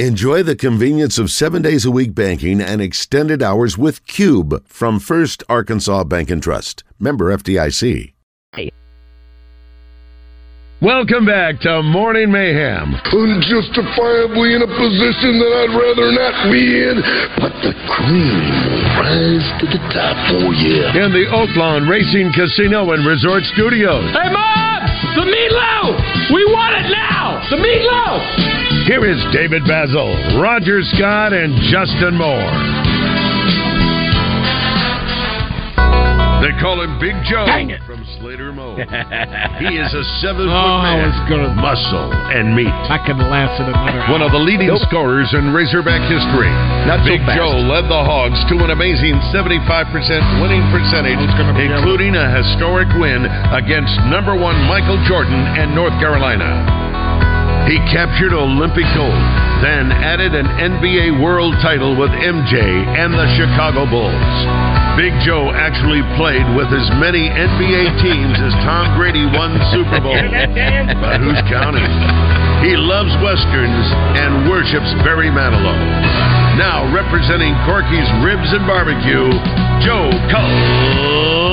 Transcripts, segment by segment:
Enjoy the convenience of seven days a week banking and extended hours with Cube from First Arkansas Bank and Trust. Member FDIC. Welcome back to Morning Mayhem. Unjustifiably in a position that I'd rather not be in, but the cream will rise to the top for you. In the Oaklawn Racing Casino and Resort Studios. Hey, Mom! The meatloaf! We want it now! The meatloaf! Here is David Bazzel, Roger Scott, and Justin Moore. They call him Big Joe from Slater Mold. he is a seven foot Oh, man, gonna- muscle and meat. I could have lasted another One of the leading scorers in Razorback history. Not Big fast. Joe led the Hogs to an amazing 75% winning percentage, including a historic win against number one Michael Jordan and North Carolina. He captured Olympic gold, then added an NBA world title with MJ and the Chicago Bulls. Big Joe actually played with as many NBA teams as Tom Brady won Super Bowl. But who's counting? He loves westerns and worships Barry Manilow. Now representing Corky's Ribs and Barbecue, Joe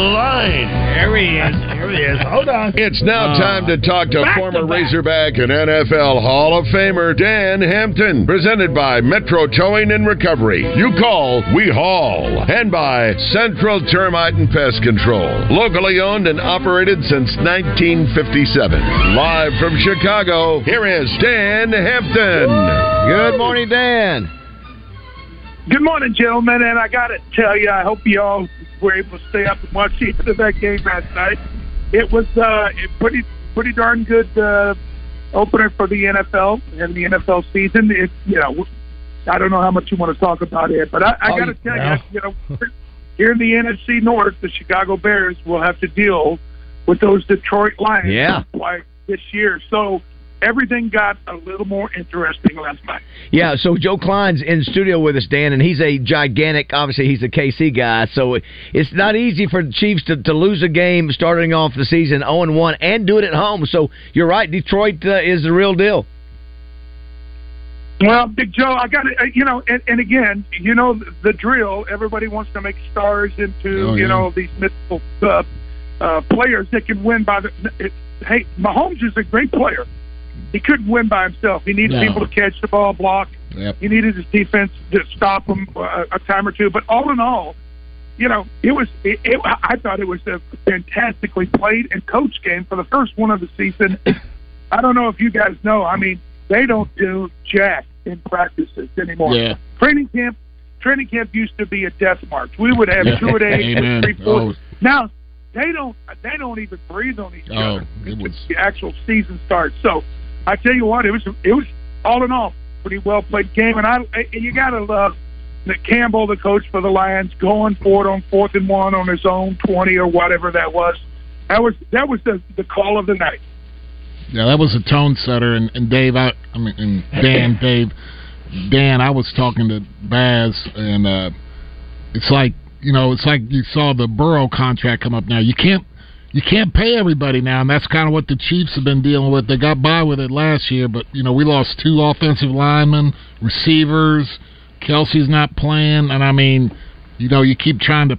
Kleine. There he is. There he is. Hold on. It's now Oh. time to talk to former to. Razorback and NFL Hall of Famer Dan Hampton. Presented by Metro Towing and Recovery. You call, we haul. And by Central Termite and Pest Control. Locally owned and operated since 1957. Live from Chicago, here is Dan Hampton. Good morning, Dan. Good morning, gentlemen, and I got to tell you, I hope you all were able to stay up and watch the end of that game last night. It was uh, a pretty, pretty darn good uh, opener for the NFL and the NFL season. It, you know, I don't know how much you want to talk about it, but I, I Oh, got to tell no. you, you know, here in the NFC North, the Chicago Bears will have to deal with those Detroit Lions Yeah. this year. So everything got a little more interesting last night. Yeah, so Joe Kleine's in studio with us, Dan, and he's a gigantic. Obviously, he's a KC guy, so it's not easy for the Chiefs to, to lose a game starting off the season zero and one and do it at home. So you're right, Detroit uh, is the real deal. Well, Big Joe, I got to, you know, and, and again, you know, the, the drill. Everybody wants to make stars into, Oh, you know, these mythical uh, uh, players that can win by the. It, hey, Mahomes is a great player. He couldn't win by himself. He needed No. people to catch the ball, block. Yep. He needed his defense to stop him uh, a time or two. But all in all, you know, it was. It, it, I thought it was a fantastically played and coached game for the first one of the season. I don't know if you guys know. I mean, they don't do jack in practices anymore. Yeah. Training camp, training camp used to be a death march. We would have Yeah. two a day, Amen. three, four. Oh. Now they don't. They don't even breathe on each Oh, other. it was. The actual season starts. So I tell you what, it was. It was all in all pretty well played game, and I. And you gotta love. That Campbell, the coach for the Lions, going for it on fourth and one on his own twenty or whatever that was. That was that was the the call of the night. Yeah, that was a tone setter. And, and Dave, I, I mean, and Dan, Dave, Dan, I was talking to Baz, and uh, it's like you know, it's like you saw the Burrow contract come up now. You can't. You can't pay everybody now, and that's kind of what the Chiefs have been dealing with. They got by with it last year, but you know we lost two offensive linemen, receivers. Kelce's not playing, and I mean, you know, you keep trying to,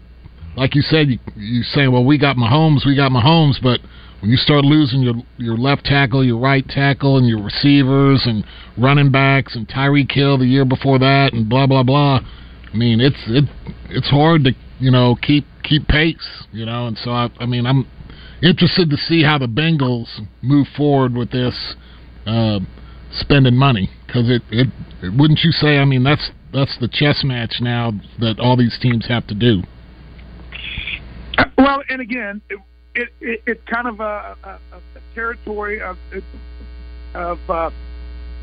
like you said, you, you say, well, we got Mahomes, we got Mahomes, but when you start losing your your left tackle, your right tackle, and your receivers and running backs and Tyreek Hill the year before that, and blah blah blah. I mean, it's it it's hard to you know keep keep pace, you know, and so I I mean I'm interested to see how the Bengals move forward with this uh, spending money because it, it it wouldn't you say I mean that's that's the chess match now that all these teams have to do. Uh, Well, and again, it, it, it it's kind of a, a, a territory of of uh,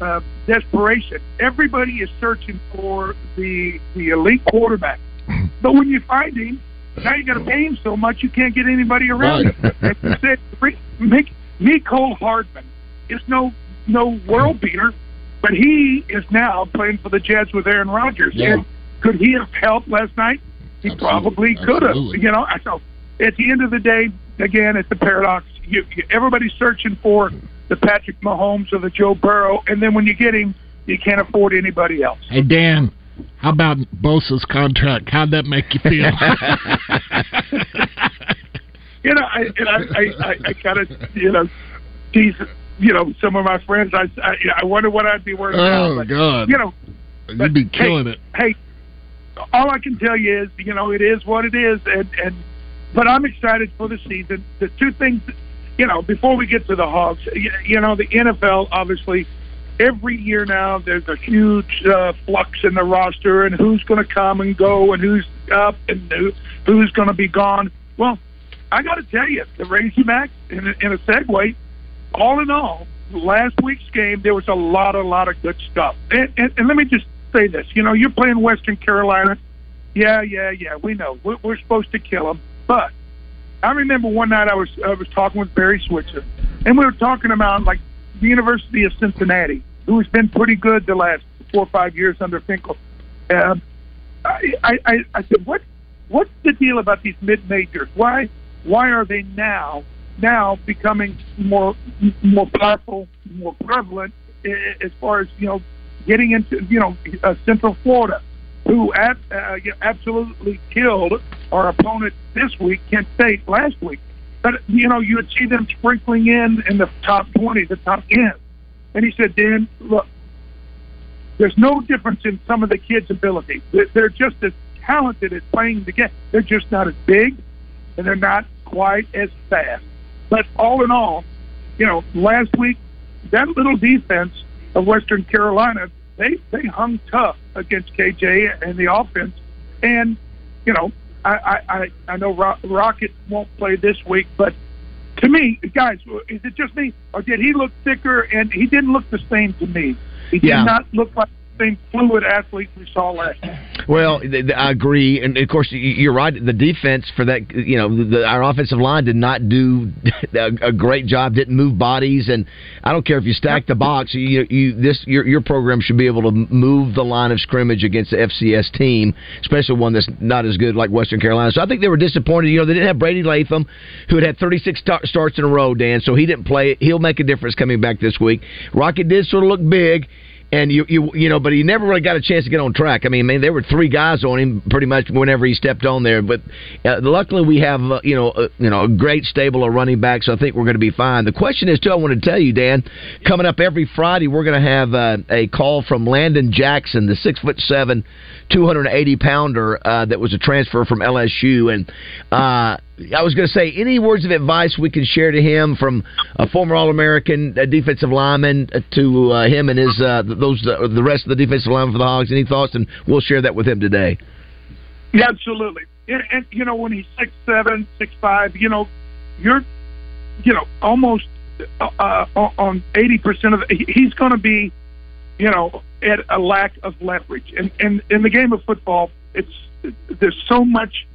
uh, desperation. Everybody is searching for the the elite quarterback, but when you find him, now you got to pay him so much you can't get anybody around him. You said, make me Hardman is no no world beater, but he is now playing for the Jets with Aaron Rodgers. Yeah. And could he have helped last night? He probably could have. You know, so at the end of the day, again, it's the paradox. You, you, everybody's searching for the Patrick Mahomes or the Joe Burrow, and then when you get him, You can't afford anybody else. Hey Dan, how about Bosa's contract? How'd that make you feel? you know, I, and I, I, I, I kind of, you know, tease, you know, some of my friends. I, I, I wonder what I'd be worth. Oh, now, but, God. You know, You'd be killing hey, it. Hey, all I can tell you is, you know, it is what it is, and and but I'm excited for the season. The two things, you know, before we get to the Hogs, you, you know, the NFL obviously every year now there's a huge uh, flux in the roster and who's going to come and go and who's up and who, who's going to be gone. Well, I got to tell you, the Razorbacks in in a segue, all in all, last week's game there was a lot, a lot of good stuff. And, and, and let me just say this: you know, you're playing Western Carolina. Yeah, yeah, yeah. We know we're, we're supposed to kill them, but I remember one night I was I was talking with Barry Switzer, and we were talking about like the University of Cincinnati, who's been pretty good the last four or five years under Fickell. Uh, I, I I said, what what's the deal about these mid majors? Why why are they now now becoming more more powerful, more prevalent as far as you know getting into you know uh, Central Florida, who ab- uh, absolutely killed our opponent this week, Kent State last week. But you know you would see them sprinkling in in the top twenty, the top ten. And he said, Dan, look, there's no difference in some of the kids' ability. They're just as talented at playing the game. They're just not as big, and they're not quite as fast. But all in all, you know, last week that little defense of Western Carolina, they they hung tough against KJ and the offense. And you know, I I I know Rocket won't play this week, but to me, guys, is it just me, or did he look thicker? And he didn't look the same to me. He did Yeah. not look like same fluid athlete we saw last year. Well, I agree, and of course you're right. The defense for that, you know, the, our offensive line did not do a, great job. Didn't move bodies, and I don't care if you stack the box. You, you this your your program should be able to move the line of scrimmage against the FCS team, especially one that's not as good like Western Carolina. So I think they were disappointed. You know, they didn't have Brady Latham, who had had 36 sta- starts in a row, Dan. So he didn't play. He'll make a difference coming back this week. Rocket did sort of look big and you you you know, but he never really got a chance to get on track. I mean, man, there were three guys on him pretty much whenever he stepped on there. But uh, luckily, we have uh, you know uh, you know a great stable of running backs. So I think we're going to be fine. The question is, too, I want to tell you, Dan, coming up every Friday, we're going to have uh, a call from Landon Jackson, the six foot seven, two hundred and eighty pounder uh, that was a transfer from LSU, and. Uh, I was going to say any words of advice we can share to him from a former All-American uh, defensive lineman uh, to uh, him and his uh, those uh, the rest of the defensive linemen for the Hogs. Any thoughts? And we'll share that with him today. Yeah, absolutely. And, and you know, when he's six seven, six five, you know, you're, you know, almost on eighty percent of. He's going to be, you know, at a lack of leverage. And and in the game of football, it's there's so much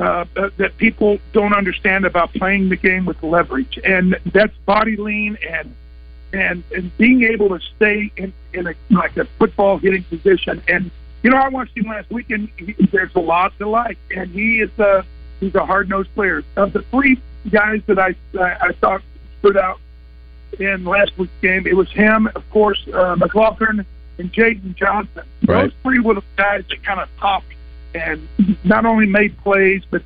uh, uh, that people don't understand about playing the game with leverage, and that's body lean and and and being able to stay in in a like a football hitting position. And you know, I watched him last weekend. He, there's a lot to like, and he is a he's a hard nosed player. Of the three guys that I I, I thought stood out in last week's game, it was him, of course, uh, McLaughlin, and Jaden Johnson. Right. Those three were the guys that kind of topped and not only made plays, but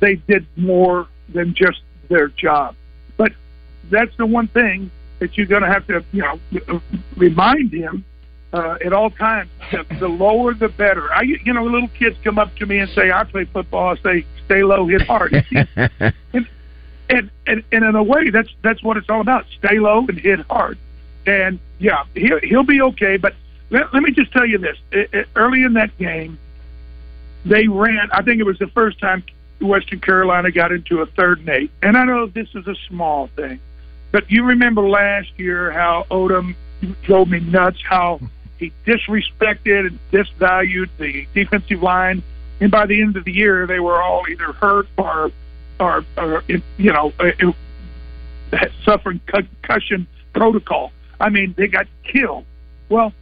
they did more than just their job. But that's the one thing that you're going to have to, you know, remind him uh, at all times. The, the lower, the better. I, you know, little kids come up to me and say, "I play football." I say, "Stay low, hit hard." and, and and and in a way, that's that's what it's all about. Stay low and hit hard. And yeah, he'll he'll be okay. But let, let me just tell you this: I- I- early in that game, they ran. I think it was the first time Western Carolina got into a third and eight. And I know this is a small thing, but you remember last year how Odom drove me nuts. How he disrespected and disvalued the defensive line, and by the end of the year, they were all either hurt or, or, you know, uh, suffering concussion protocol. I mean, they got killed. Well,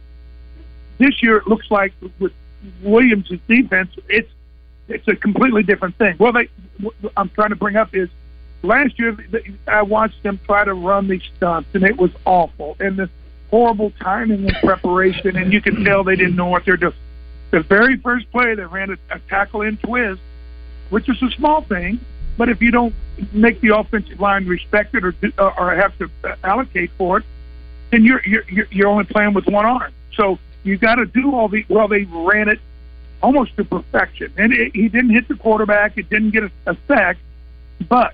this year it looks like with Williams' defense, it's it's a completely different thing. Well, they, what I'm trying to bring up is last year I watched them try to run these stunts, and it was awful. And the horrible timing and preparation, and you can tell they didn't know what they're doing. The very first play, they ran a, a tackle in twist, which is a small thing, but if you don't make the offensive line respect it or uh, or have to uh, allocate for it, then you're you're you're only playing with one arm. So you got to do all the well. They ran it almost to perfection, and it, he didn't hit the quarterback. It didn't get a, a sack, but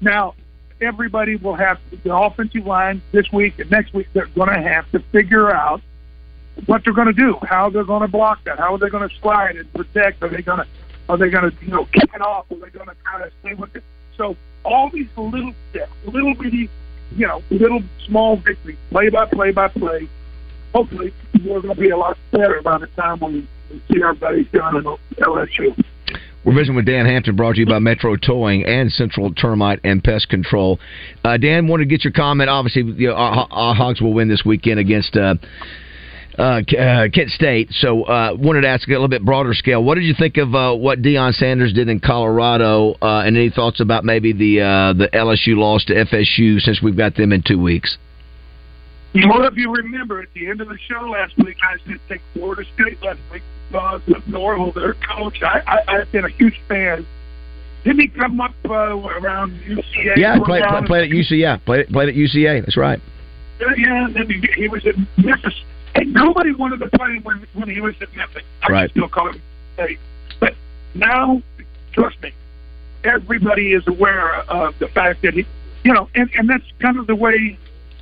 now everybody will have the offensive line this week and next week. They're going to have to figure out what they're going to do, how they're going to block that, how are they going to slide and protect. Are they going to are they going to you know kick it off? Are they going to kind of stay with it? So all these little steps, little bitty, you know, little small victories, play by play by play. Hopefully, we're going to be a lot better by the time we see our buddies down in LSU. We're visiting with Dan Hampton, brought to you by Metro Towing and Central Termite and Pest Control. Uh, Dan, wanted to get your comment. Obviously, you know, Hogs will win this weekend against. Uh, uh, uh, Kent State. So, uh, wanted to ask a little bit broader scale. What did you think of uh, what Deion Sanders did in Colorado, uh, and any thoughts about maybe the uh, the LSU loss to FSU since we've got them in two weeks? Well, if you remember, at the end of the show last week, I said take Florida State last week because of Norvell, their coach. I, I, I've been a huge fan. Didn't he come up uh, around UCA? Yeah, played, play, at UCA. Yeah, played, played at UCA. That's right. Yeah, yeah. And he, he was at Memphis. Hey, nobody wanted to play when when he was at Memphis. I right. still call him State. But now, trust me, everybody is aware of the fact that he, you know, and and that's kind of the way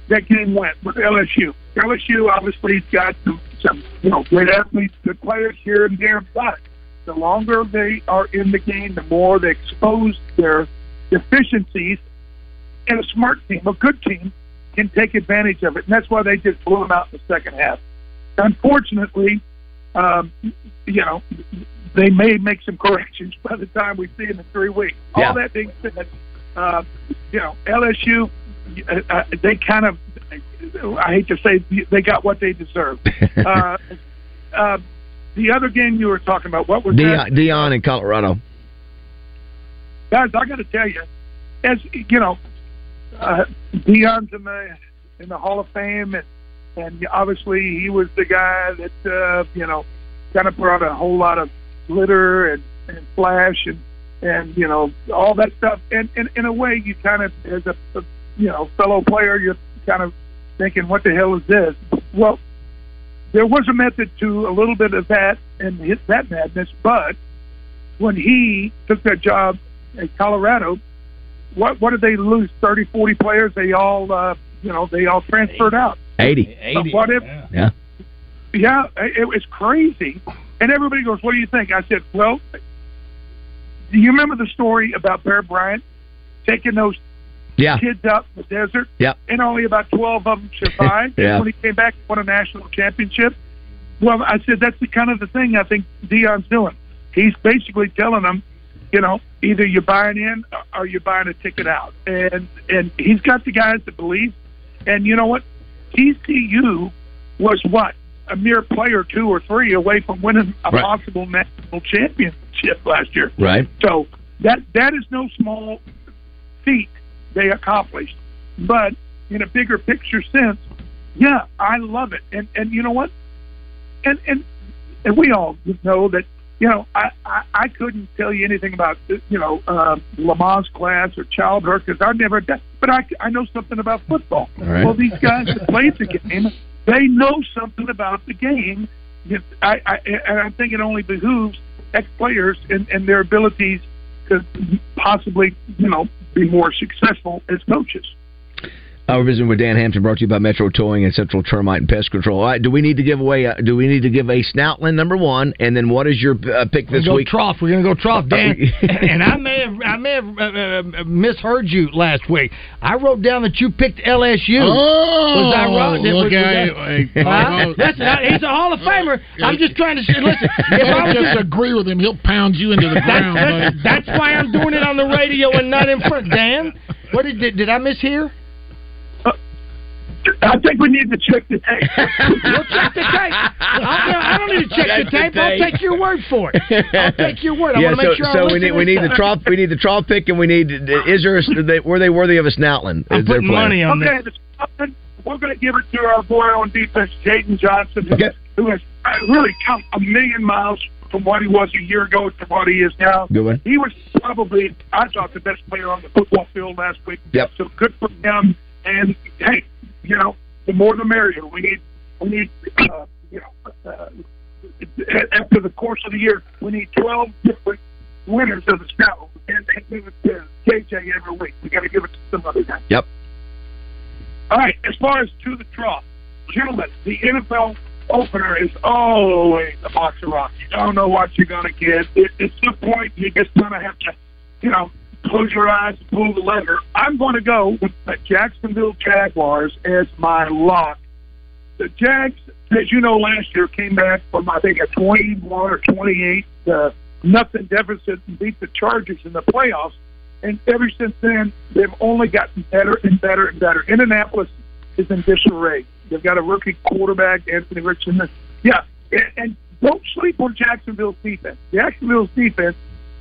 that game went with LSU. LSU obviously has got some, some you know great athletes, good players here and there, but the longer they are in the game, the more they expose their deficiencies. And a smart team, a good team, can take advantage of it, and that's why they just blew them out in the second half. Unfortunately, um, you know, they may make some corrections by the time we see them in three weeks. Yeah. All that being said, uh, you know, LSU, uh, uh, they kind of, I hate to say, they got what they deserve. uh, uh, the other game you were talking about, what was Deion, that? Deion in Colorado. guys, I got to tell you, as you know, uh, Deion's in the in the Hall of Fame, and and obviously he was the guy that uh, you know kind of brought a whole lot of glitter and, and flash and and you know all that stuff. And, and in a way, you kind of as a, a you know fellow player, you're kind of thinking, what the hell is this? Well, there was a method to a little bit of that and hit that madness, but when he took that job at Colorado, what what did they lose? 30, 40 players. They all uh, you know they all transferred out. 80. But what if? Yeah. Yeah, it was crazy. And everybody goes, "What do you think?" I said, "Well, do you remember the story about Bear Bryant taking those Yeah. kids out in the desert, Yeah. and only about twelve of them survived? Yeah. And when he came back, and won a national championship. Well, I said that's the kind of the thing I think Deion's doing. He's basically telling them, you know, either you're buying in or you're buying a ticket out, and and he's got the guys that believe. And you know what? TCU was what a mere player two or three away from winning a Right. possible national championship last year. Right. So that that is no small feat they accomplished. But in a bigger picture sense, yeah, I love it. And and you know what? And and and we all know that you know I I, I couldn't tell you anything about you know uh, Lamaze class or Childbirth because I've never done. But I I know something about football. All right. Well, these guys that played the game, they know something about the game. I, I and I think it only behooves ex players and, and their abilities to possibly you know be more successful as coaches. Uh, we're with Dan Hampton, brought to you by Metro Towing and Central Termite and Pest Control. All right, do we need to give away? Uh, do we need to give a Snoutland number one? And then what is your uh, pick We're this gonna go week? trough. We're gonna go trough, Dan. Uh, and I may have, I may have uh, uh, misheard you last week. I wrote down that you picked LSU. Oh, was that right? Did- look was at that- it. Hey, Huh? oh, That's not. He's a Hall of Famer. I'm just trying to say. Listen, if I Don't was disagree with him. He'll pound you into the ground. that's, buddy. that's why I'm doing it on the radio and not in front. Dan, what did did, did I mishear? I think we need to check the tape. We'll check the tape. I, I don't need to check, Check the the tape. I'll take your word for it. I'll take your word. I yeah, want to so, make sure. so I'm we need we need the time. trough we need the trough pick and we need is there a, they, were they worthy of a Snoutland? I'm putting money on okay, this. the Snoutland, we're going to give it to our boy on defense, Jaden Johnson, who, Okay. who has uh, really come a million miles from what he was a year ago to what he is now. Good one. He was probably, I thought, the best player on the football field last week. Yep. So good for him. And hey, you know, the more the merrier. We need, we need, uh, you know, uh, after the course of the year, we need 12 different winners of the snow. And and give it to KJ every week. We got to give it to some other guy. Yep. All right, as far as to the trough, gentlemen, the NFL opener is always a box of rocks. You don't know what you're going to get. It, it's the point you just kind of have to, you know, close your eyes and pull the lever. I'm going to go with the Jacksonville Jaguars as my lock. The Jags, as you know, last year came back from I think a 21 or 28 uh, nothing deficit and beat the Chargers in the playoffs. And ever since then, they've only gotten better and better and better. Indianapolis is in disarray. They've got a rookie quarterback, Anthony Richardson. Yeah, and, and don't sleep on Jacksonville's defense. Jacksonville's defense,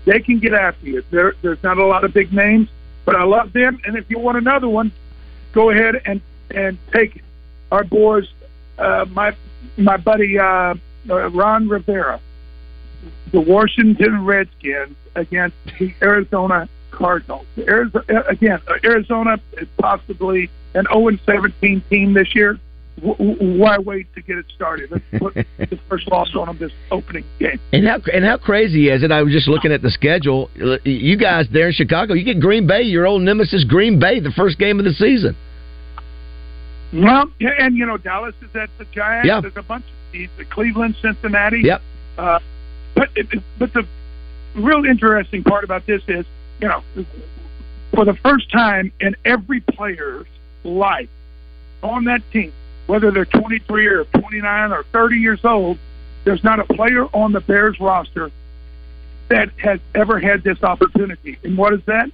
they can get after you. There, there's not a lot of big names, but I love them. And if you want another one, go ahead and and take it. Our boys, uh, my my buddy uh, uh, Ron Rivera, the Washington Redskins against the Arizona Cardinals. Arizona, again, uh, Arizona is possibly an 0 17 team this year. W- why wait to get it started? Let's put the first loss on them this opening game. And how and how crazy is it? I was just looking at the schedule. You guys there in Chicago, you get Green Bay, your old nemesis, Green Bay, the first game of the season. Well, and you know Dallas is at the Giants. Yeah. There's a bunch of teams. The Cleveland, Cincinnati. Yep. Uh, but it- but the real interesting part about this is, you know, for the first time in every player's life on that team, whether they're 23 or 29 or 30 years old, there's not a player on the Bears roster that has ever had this opportunity. And what is that?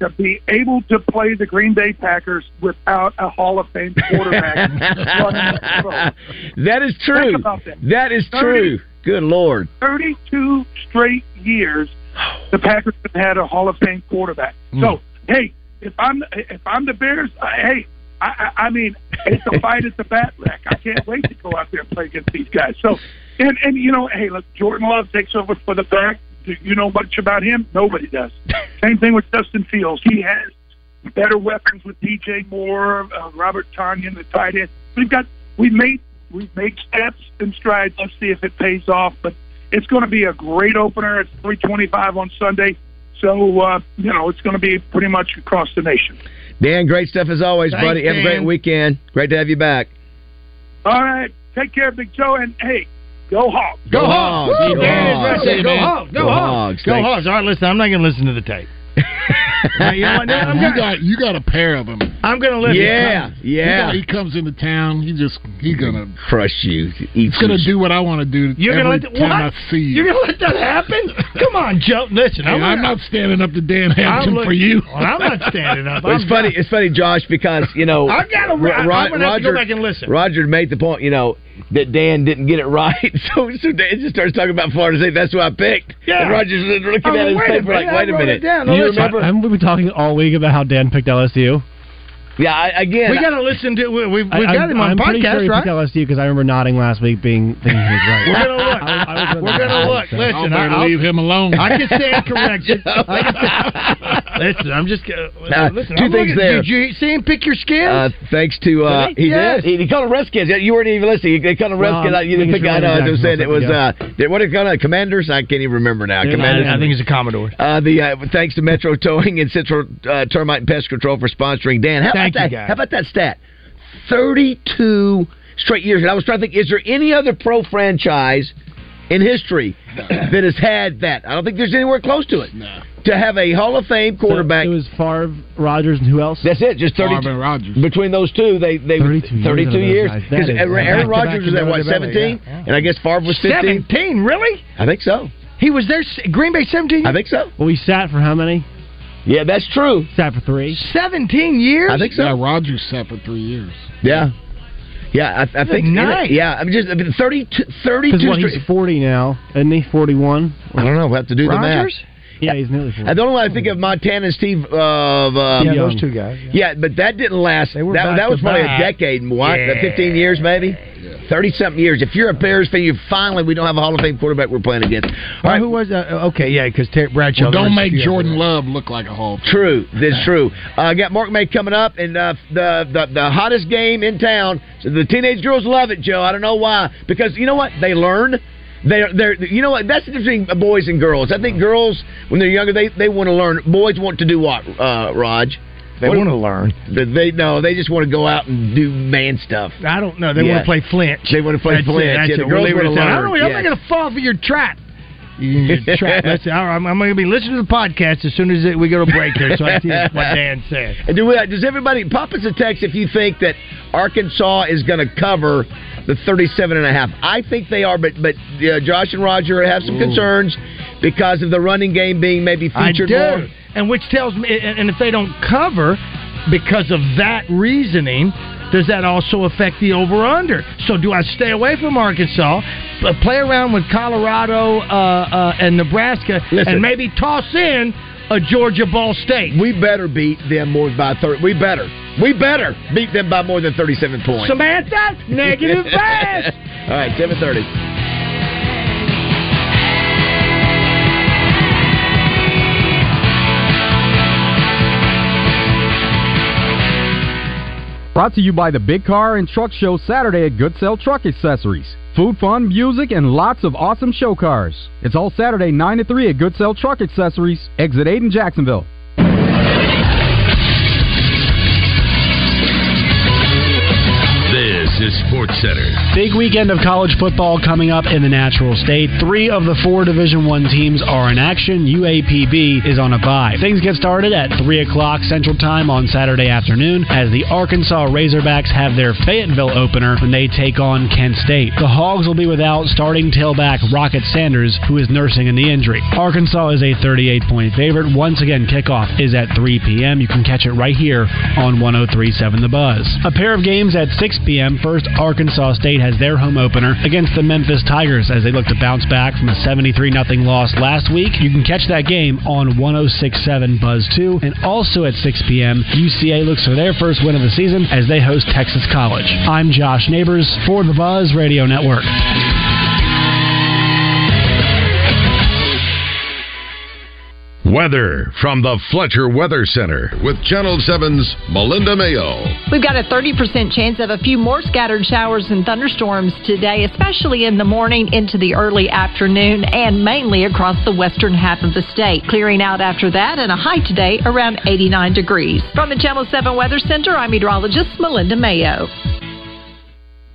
To be able to play the Green Bay Packers without a Hall of Fame quarterback. running the show. that is true. That. That is 30 true. Good lord. 32 straight years the Packers have had a Hall of Fame quarterback. So, hey, if I'm if I'm the Bears, uh, hey, I, I, I mean, it's a fight at the bat rack. I can't wait to go out there and play against these guys. So, and and you know, hey, look, Jordan Love takes over for the back. Do you know much about him? Nobody does. Same thing with Justin Fields. He has better weapons with DJ Moore, uh, Robert Tonyan, the tight end. We've got we've made we've made steps and strides. Let's see if it pays off. But it's going to be a great opener. It's three twenty-five on Sunday, so uh, you know it's going to be pretty much across the nation. Dan, great stuff as always, Thanks, buddy. Have a great weekend. Great to have you back. All right, take care, Big Joe, and hey, go Hawks! Go Hogs. Woo! Go Dan is Hogs. right there. Go man. Hogs. Go Go Hogs. Hogs. Go Thanks. Hogs. All right, listen, I'm not going to listen to the tape. Now, you know what? No, you gonna, got you got a pair of them. I'm going to let Yeah, He, yeah. he comes into town. He just he gonna Crush you. He's gonna do what I want to do You're going to let time what? I see you. You're going to let that happen? Come on, Joe. Listen, Hey, I'm, I'm not standing up to Dan Hampton look- for you. Well, I'm not standing up. Well, it's I'm funny. It's funny, Josh, because you know I've gotta- Ro- I'm Ro- gonna have go back and listen. Roger made the point, you know, that Dan didn't get it right, so so Dan just starts talking about Florida State. That's who I picked. Yeah. And Roger's looking Oh, at his wait a paper like, wait I a wrote it minute. down. No, you listen, remember? Haven't we been talking all week about how Dan picked LSU? Yeah, I, again. We got to listen to. We, we've, I- we've got I'm- him on I'm pretty sure podcast, he right? picked LSU because I remember nodding last week, being thinking he was right. We're gonna look. I- I was- We're gonna look. Listen, I'll better I'll- leave him alone. I can stand corrected. I can stand- listen, I'm just. Uh, Uh, listen, two I'm things looking- there. Did you see him pick your skins? Uh, thanks to uh, he? he Yes. did. He, he called them Redskins. Yeah, You weren't even listening. They called them Well, Redskins. I'm you didn't thinking think I it's know. I was saying it was Jacksonville, uh, what are they called? Commanders. I can't even remember now. Commanders. I think it's a Commodore. Uh, the uh, thanks to Metro Towing and Central uh, Termite and Pest Control for sponsoring. Dan, how Thank about you, that? guys. How about that stat? Thirty-two straight years. And I was trying to think: is there any other pro franchise in history that has had that? I don't think there's anywhere close to it. No. To have a Hall of Fame quarterback. So it was Favre, Rodgers, and who else? that's it. Just thirty. Marvin Rogers. Between those two, they they 32 years 32 years. Because Aaron Rodgers was at what in the belly, 17, yeah. and I guess Favre was 15. Seventeen, really? I think so. He was there. Green Bay, seventeen. I think so. Well, he sat for how many? Yeah, that's true. Sat for three. Seventeen years. I think so. Yeah, Rodgers sat for three years. Yeah. Yeah, I, I think. nice. Yeah, I mean, just I mean, 32, 32 Because what, he's 40 now, isn't he? 41? I don't know. We'll have to do the math. Rodgers. Yeah, he's nearly forty. And the only one I think of Montana and Steve of uh, Yeah, those two guys. Yeah, but that didn't last. They were that, back that was probably back. a decade, what? Yeah. Fifteen years, maybe. Thirty something years. If you're a Bears fan, you finally we don't have a Hall of Fame quarterback we're playing against. All Well, right, who was? Uh, okay, yeah, because Terry Bradshaw. Well, don't there make Jordan Love look like a Hall. True, that's true. I uh, got Mark May coming up, and uh, the, the the hottest game in town. So the teenage girls love it, Joe. I don't know why, because you know what? They learn. They're they're you know what? That's the difference between boys and girls. I think girls when they're younger they they want to learn. Boys want to do what? Uh, Raj. They want to learn. They, they no, they just want to go out and do man stuff. I don't know. They Yeah. want to play flinch. They want to play That's flinch. It, that's Yeah, it. the girls want to at that. I learn. don't, I'm Yeah. not going to fall for your trap. You can trap. Let's, all right, I'm going to be listening to the podcast as soon as we go to break here, so I see what Dan said. And do we, does everybody pop us a text if you think that Arkansas is going to cover the 37 and a half? I think they are, but but uh, Josh and Roger have some concerns because of the running game being maybe featured more. And which tells me, and and if they don't cover because of that reasoning, does that also affect the over under? So do I stay away from Arkansas, but play around with Colorado uh, uh, and Nebraska, Listen. and maybe toss in a Georgia Ball State? We better beat them more by 30. We better. We better beat them by more than 37 points. Samantha, negative fast. All right, 730. Brought to you by the Big Car and Truck Show Saturday at Goodsell Truck Accessories. Food, fun, music, and lots of awesome show cars. It's all Saturday 9 to 3 at Goodsell Truck Accessories, exit 8 in Jacksonville. Big weekend of college football coming up in the natural state. Three of the four Division One teams are in action. UAPB is on a bye. Things get started at 3 o'clock Central Time on Saturday afternoon as the Arkansas Razorbacks have their Fayetteville opener when they take on Kent State. The Hogs will be without starting tailback Rocket Sanders, who is nursing a knee injury. Arkansas is a 38 point favorite. Once again, kickoff is at 3 p.m. You can catch it right here on 1037 The Buzz. A pair of games at 6 p.m. First, Arkansas State has their home opener against the Memphis Tigers as they look to bounce back from a 73 0 loss last week. You can catch that game on 1067 Buzz 2. And also at 6 p.m., UCA looks for their first win of the season as they host Texas College. I'm Josh Neighbors for the Buzz Radio Network. Weather from the Fletcher Weather Center with Channel 7's Melinda Mayo. We've got a 30% chance of a few more scattered showers and thunderstorms today, especially in the morning into the early afternoon and mainly across the western half of the state. Clearing out after that and a high today around 89 degrees. From the Channel 7 Weather Center, I'm meteorologist Melinda Mayo.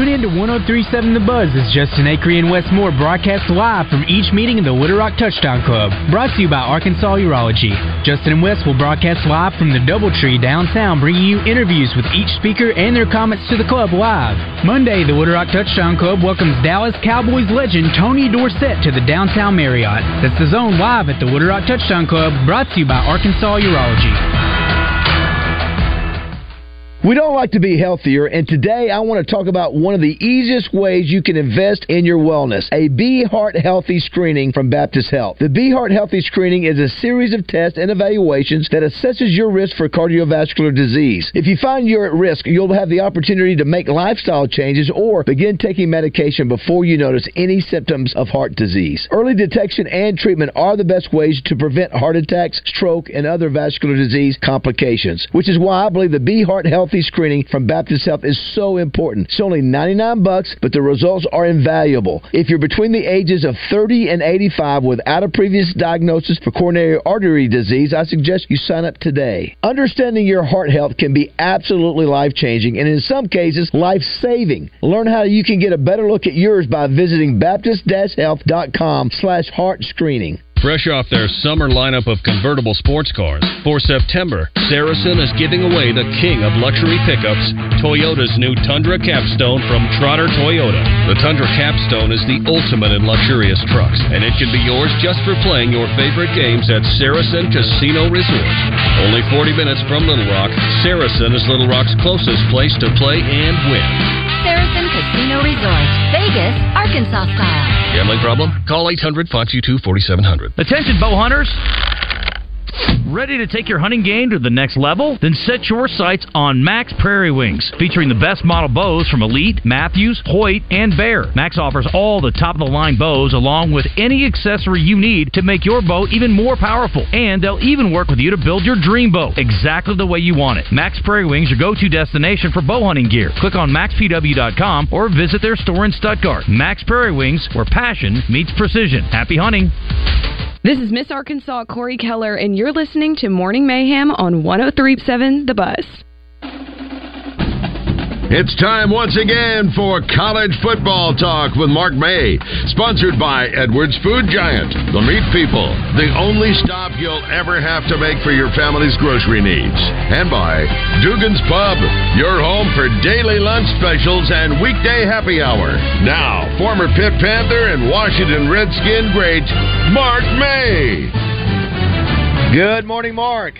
Tune in to 1037 The Buzz as Justin Acree and Wes Moore broadcast live from each meeting of the Little Rock Touchdown Club. Brought to you by Arkansas Urology. Justin and Wes will broadcast live from the Doubletree downtown, bringing you interviews with each speaker and their comments to the club live. Monday, the Little Rock Touchdown Club welcomes Dallas Cowboys legend Tony Dorsett to the downtown Marriott. That's the zone live at the Little Rock Touchdown Club, brought to you by Arkansas Urology. We don't like to be healthier, and today I want to talk about one of the easiest ways you can invest in your wellness a Be Heart Healthy screening from Baptist Health. The Be Heart Healthy screening is a series of tests and evaluations that assesses your risk for cardiovascular disease. If you find you're at risk, you'll have the opportunity to make lifestyle changes or begin taking medication before you notice any symptoms of heart disease. Early detection and treatment are the best ways to prevent heart attacks, stroke, and other vascular disease complications, which is why I believe the Be Heart Healthy screening from Baptist Health is so important. It's only 99 bucks, but the results are invaluable. If you're between the ages of 30 and 85 without a previous diagnosis for coronary artery disease, I suggest you sign up today. Understanding your heart health can be absolutely life-changing and in some cases life-saving. Learn how you can get a better look at yours by visiting baptist-health.com slash heart screening. Fresh off their summer lineup of convertible sports cars, for September, Saracen is giving away the king of luxury pickups, Toyota's new Tundra Capstone from Trotter Toyota. The Tundra Capstone is the ultimate in luxurious trucks, and it can be yours just for playing your favorite games at Saracen Casino Resort. Only 40 minutes from Little Rock, Saracen is Little Rock's closest place to play and win. Saracen Casino Resort, Vegas, Arkansas style. Gambling problem? Call 800 522 4700. Attention, bow hunters. Ready to take your hunting game to the next level? Then set your sights on Max Prairie Wings, featuring the best model bows from Elite, Mathews, Hoyt, and Bear. Max offers all the top of the line bows along with any accessory you need to make your bow even more powerful. And they'll even work with you to build your dream bow exactly the way you want it. Max Prairie Wings, your go to destination for bow hunting gear. Click on maxpw.com or visit their store in Stuttgart. Max Prairie Wings, where passion meets precision. Happy hunting. This is Miss Arkansas Cori Keller, and you're listening to Morning Mayhem on 1037 The Buzz. It's time once again for College Football Talk with Mark May, sponsored by Edwards Food Giant, the meat people, the only stop you'll ever have to make for your family's grocery needs, and by Dugan's Pub, your home for daily lunch specials and weekday happy hour. Now, former Pitt Panther and Washington Redskin great Mark May. Good morning, Mark.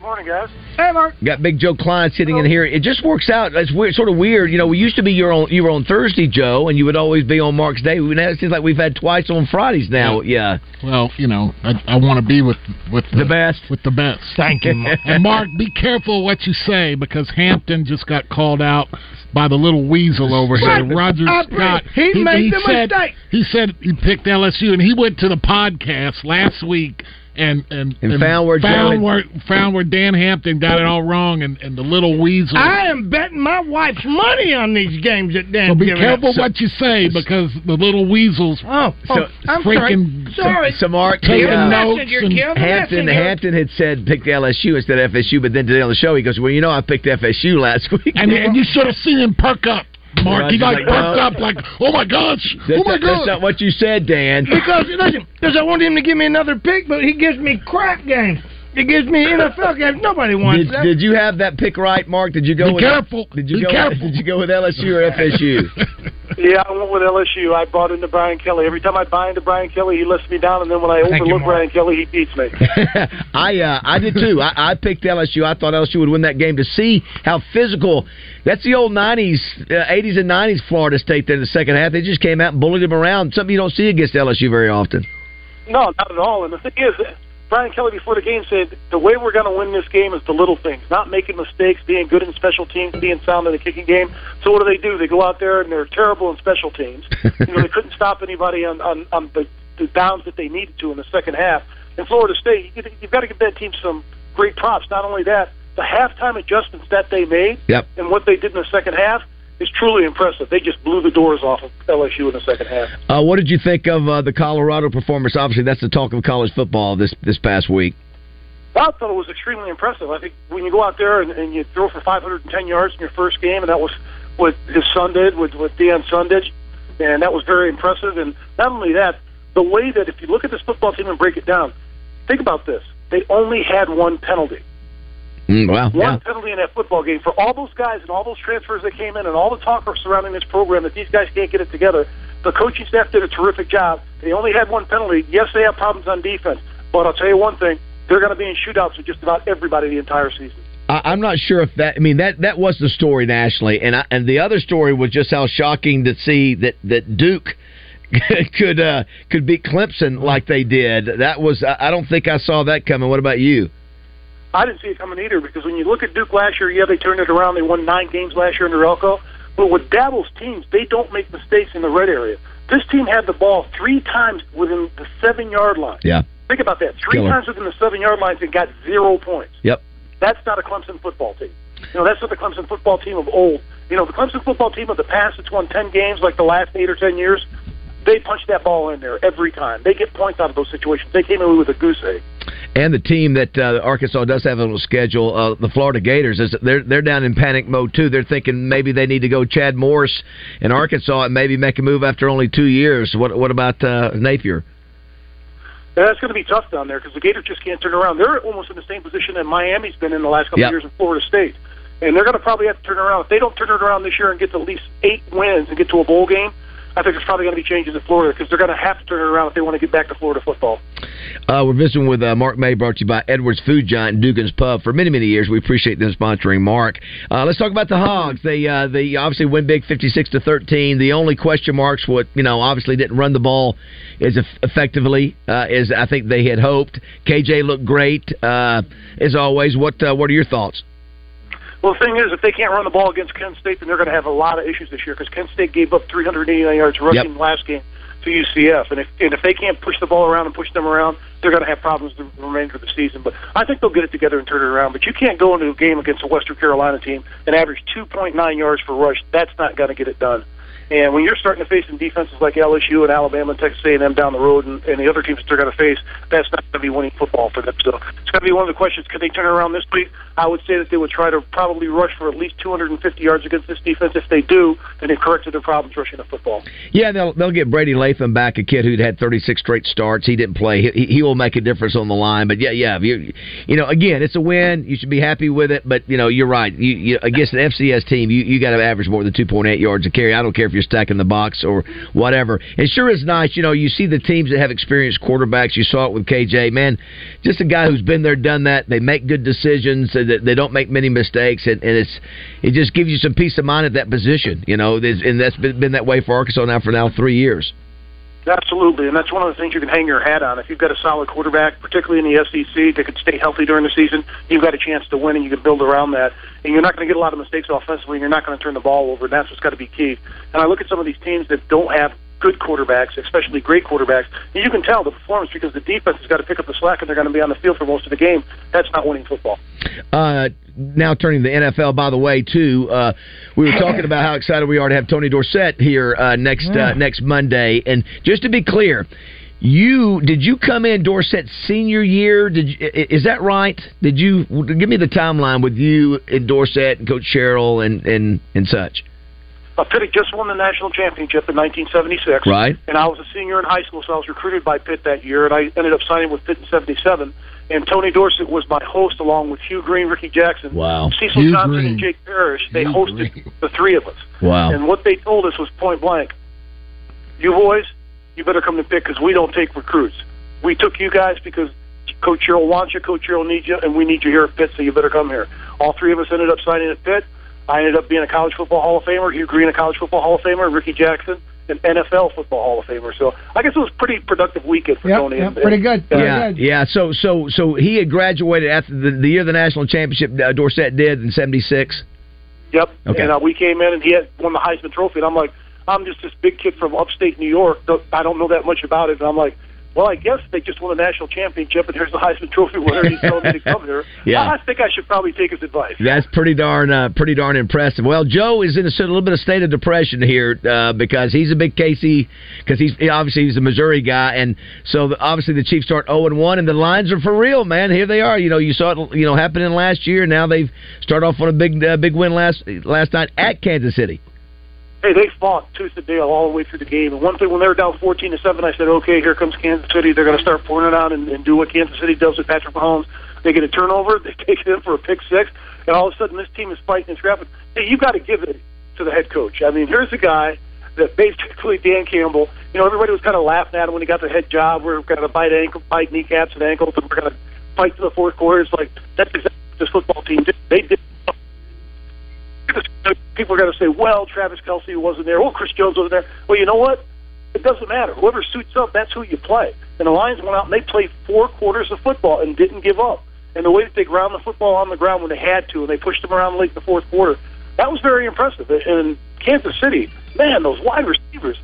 Morning, guys. Hey, Mark. Got Big Joe Kleine sitting in here. It just works out. It's weird, sort of weird. You know, we used to be your on you were on Thursday, Joe, and you would always be on Mark's day. Now it seems like we've had twice on Fridays now. Yeah. Well, you know, I, I want to be with with the, best. With the best. Thank you, Mark. and Mark, be careful what you say because Hampton just got called out by the little weasel over here, Right. Roger I Scott. agree. He made the said, mistake. He said he picked LSU, and he went to the podcast last week. And and, And found where found had- where found where Dan Hampton got it all wrong, and, and the little weasel. I am betting my wife's money on these games that Dan so be careful up. what you say because the little weasels. Oh, oh, I'm freaking sorry. some Mark, Taking uh, notes Messenger, and- Kim, Hampton. Hampton had said pick LSU instead of FSU, but then today on the show he goes, "Well, you know, I picked FSU last week." And, and you should have seen him perk up, Mark. He like like, no. up like, oh my gosh, That's, oh my not, that's not what you said, Dan. Because listen, because I want him to give me another pick, but he gives me crap games. He gives me NFL games. Nobody wants Did, that. did you have that pick right, Mark? Did you go Be with careful. Did you Be go? careful. Did you go with LSU or FSU? Yeah, I went with LSU. I bought into Brian Kelly. Every time I buy into Brian Kelly, he lets me down, and then when I Thank overlook Brian Kelly, he beats me. I uh, I did too. I, I picked LSU. I thought LSU would win that game to see how physical. That's the old '90s, uh, '80s, and '90s Florida State. There in the second half, they just came out and bullied them around. Something you don't see against LSU very often. No, not at all. And the thing is, Brian Kelly before the game said the way we're going to win this game is the little things, not making mistakes, being good in special teams, being sound in the kicking game. So what do they do? They go out there and they're terrible in special teams. you know, they couldn't stop anybody on on, on the, the downs that they needed to in the second half. In Florida State, you, you've got to give that team some great props. Not only that, the halftime adjustments that they made Yep. and what they did in the second half is truly impressive. They just blew the doors off of LSU in the second half. Uh, what did you think of uh, the Colorado performance? Obviously, that's the talk of college football this this past week. I thought it was extremely impressive. I think when you go out there and, and you throw for 510 yards in your first game, and that was what his son did with with Deion Sundage, and that was very impressive. And not only that, the way that if you look at this football team and break it down, think about this: they only had one penalty. Mm, wow. One Yeah. penalty in that football game for all those guys and all those transfers that came in and all the talk surrounding this program that these guys can't get it together. The coaching staff did a terrific job. They only had one penalty. Yes, they have problems on defense, but I'll tell you one thing: they're going to be in shootouts with just about everybody the entire season. I'm not sure if that. I mean that that was the story nationally, and I, and the other story was just how shocking to see that that Duke could uh, could beat Clemson like they did. That was. I don't think I saw that coming. What about you? I didn't see it coming either because when you look at Duke last year, yeah, they turned it around. They won nine games last year under Elko. But with Dabo's teams, they don't make mistakes in the red area. This team had the ball three times within the seven yard line. Yeah. Think about that. Three Killer. times within the seven yard lines and got zero points. Yep. That's not a Clemson football team. You know, that's not the Clemson football team of old. You know, the Clemson football team of the past that's won 10 games like the last eight or 10 years, they punch that ball in there every time. They get points out of those situations. They came in with a goose egg. And the team that uh, Arkansas does have a little schedule, uh, the Florida Gators, is they're they're down in panic mode too. They're thinking maybe they need to go Chad Morris in Arkansas and maybe make a move after only two years. What what about uh, Napier? That's going to be tough down there because the Gators just can't turn around. They're almost in the same position that Miami's been in the last couple Yep. of years in Florida State. And they're going to probably have to turn around. If they don't turn it around this year and get to at least eight wins and get to a bowl game, I think there's probably going to be changes in Florida because they're going to have to turn it around if they want to get back to Florida football. Uh, we're visiting with uh, Mark May, brought to you by Edwards Food Giant Dugan's Pub. For many, many years, we appreciate them sponsoring Mark. Uh, let's talk about the Hogs. They uh, they obviously win big, fifty-six to thirteen. The only question marks, what you know, obviously didn't run the ball as eff- effectively uh, as I think they had hoped. KJ looked great uh, as always. What what are your thoughts? Well, the thing is, if they can't run the ball against Kent State, then they're going to have a lot of issues this year because Kent State gave up 389 yards rushing last game to UCF, and if and if they can't push the ball around and push them around, they're going to have problems the remainder of the season. But I think they'll get it together and turn it around. But you can't go into a game against a Western Carolina team and average 2.9 yards per rush. That's not going to get it done. And when you're starting to face some defenses like LSU and Alabama and Texas A&M down the road, and, and the other teams that they're going to face, that's not going to be winning football for them. So it's going to be one of the questions: Can they turn around this week? I would say that they would try to probably rush for at least 250 yards against this defense. If they do, then they've corrected their problems rushing the football. Yeah, they'll they'll get Brady Latham back, a kid who'd had 36 straight starts. He didn't play. He, he will make a difference on the line. But yeah, yeah, you, you know, again, it's a win. You should be happy with it. But you know, you're right. You, you against an FCS team, you you got to average more than 2.8 yards a carry. I don't care if you're stacking the box or whatever. It sure is nice. You know, you see the teams that have experienced quarterbacks. You saw it with KJ. Man, just a guy who's been there, done that. They make good decisions. They, they don't make many mistakes, and, and it's it just gives you some peace of mind at that position. You know, and that's been, been that way for Arkansas now for now three years. Absolutely, and that's one of the things you can hang your hat on. If you've got a solid quarterback, particularly in the SEC, that can stay healthy during the season, you've got a chance to win, and you can build around that. And you're not going to get a lot of mistakes offensively, and you're not going to turn the ball over, and that's what's got to be key. And I look at some of these teams that don't have good quarterbacks, especially great quarterbacks, and you can tell the performance because the defense has got to pick up the slack, and they're going to be on the field for most of the game. That's not winning football. Uh, now turning to the NFL, by the way, too, uh, we were talking about how excited we are to have Tony Dorsett here uh, next uh, next Monday. And just to be clear, you did you come in Dorsett senior year? Did you, is that right? Did you give me the timeline with you and Dorsett and Coach Sherrill and and and such? Uh, Pitt had just won the national championship in 1976. Right. And I was a senior in high school, so I was recruited by Pitt that year, and I ended up signing with Pitt in 77. And Tony Dorsett was my host along with Hugh Green, Ricky Jackson, Wow. Cecil Hugh Johnson, Green. and Jake Parrish. They hosted the three of us. Wow. And what they told us was point blank you boys, you better come to Pitt because we don't take recruits. We took you guys because Coach Sherrill wants you, Coach Sherrill needs you, and we need you here at Pitt, so you better come here. All three of us ended up signing at Pitt. I ended up being a college football Hall of Famer, Hugh Green, a college football Hall of Famer, Ricky Jackson, an NFL football Hall of Famer. So I guess it was a pretty productive weekend for Tony. and- and- yeah, yeah. So, so, so he had graduated after the, the year of the national championship. Uh, Dorsett did in '76. Yep. Okay. And uh, we came in and he had won the Heisman Trophy, and I'm like, I'm just this big kid from upstate New York. I don't know that much about it, and I'm like. Well, I guess they just won a national championship, and here's the Heisman Trophy winner. He's telling me to come here. Yeah. I think I should probably take his advice. That's pretty darn, uh, pretty darn impressive. Well, Joe is in a little bit of state of depression here uh, because he's a big Casey, because he's he- obviously he's a Missouri guy, and so the, obviously the Chiefs start zero and one, and the Lions are for real, man. Here they are. You know, you saw it, you know, happening last year. Now they've started off on a big, uh, big win last last night at Kansas City. Hey, they fought tooth and nail all the way through the game. And one thing, when they were down 14 to seven, I said, "Okay, here comes Kansas City. They're going to start pouring it out and, and do what Kansas City does with Patrick Mahomes. They get a turnover, they take it in for a pick six, and all of a sudden this team is fighting and scrapping. Hey, you got to give it to the head coach. I mean, here's a guy that basically Dan Campbell. You know, everybody was kind of laughing at him when he got the head job. We're going to bite ankle, bite kneecaps and ankles, and we're going to fight to the fourth quarter. It's like that's exactly what this football team did. They did people are going to say, well, Travis Kelce wasn't there. Well, Chris Jones wasn't there. Well, you know what? It doesn't matter. Whoever suits up, that's who you play. And the Lions went out and they played four quarters of football and didn't give up. And the way that they ground the football on the ground when they had to, and they pushed them around late in the fourth quarter, that was very impressive. And Kansas City, man, those wide receivers.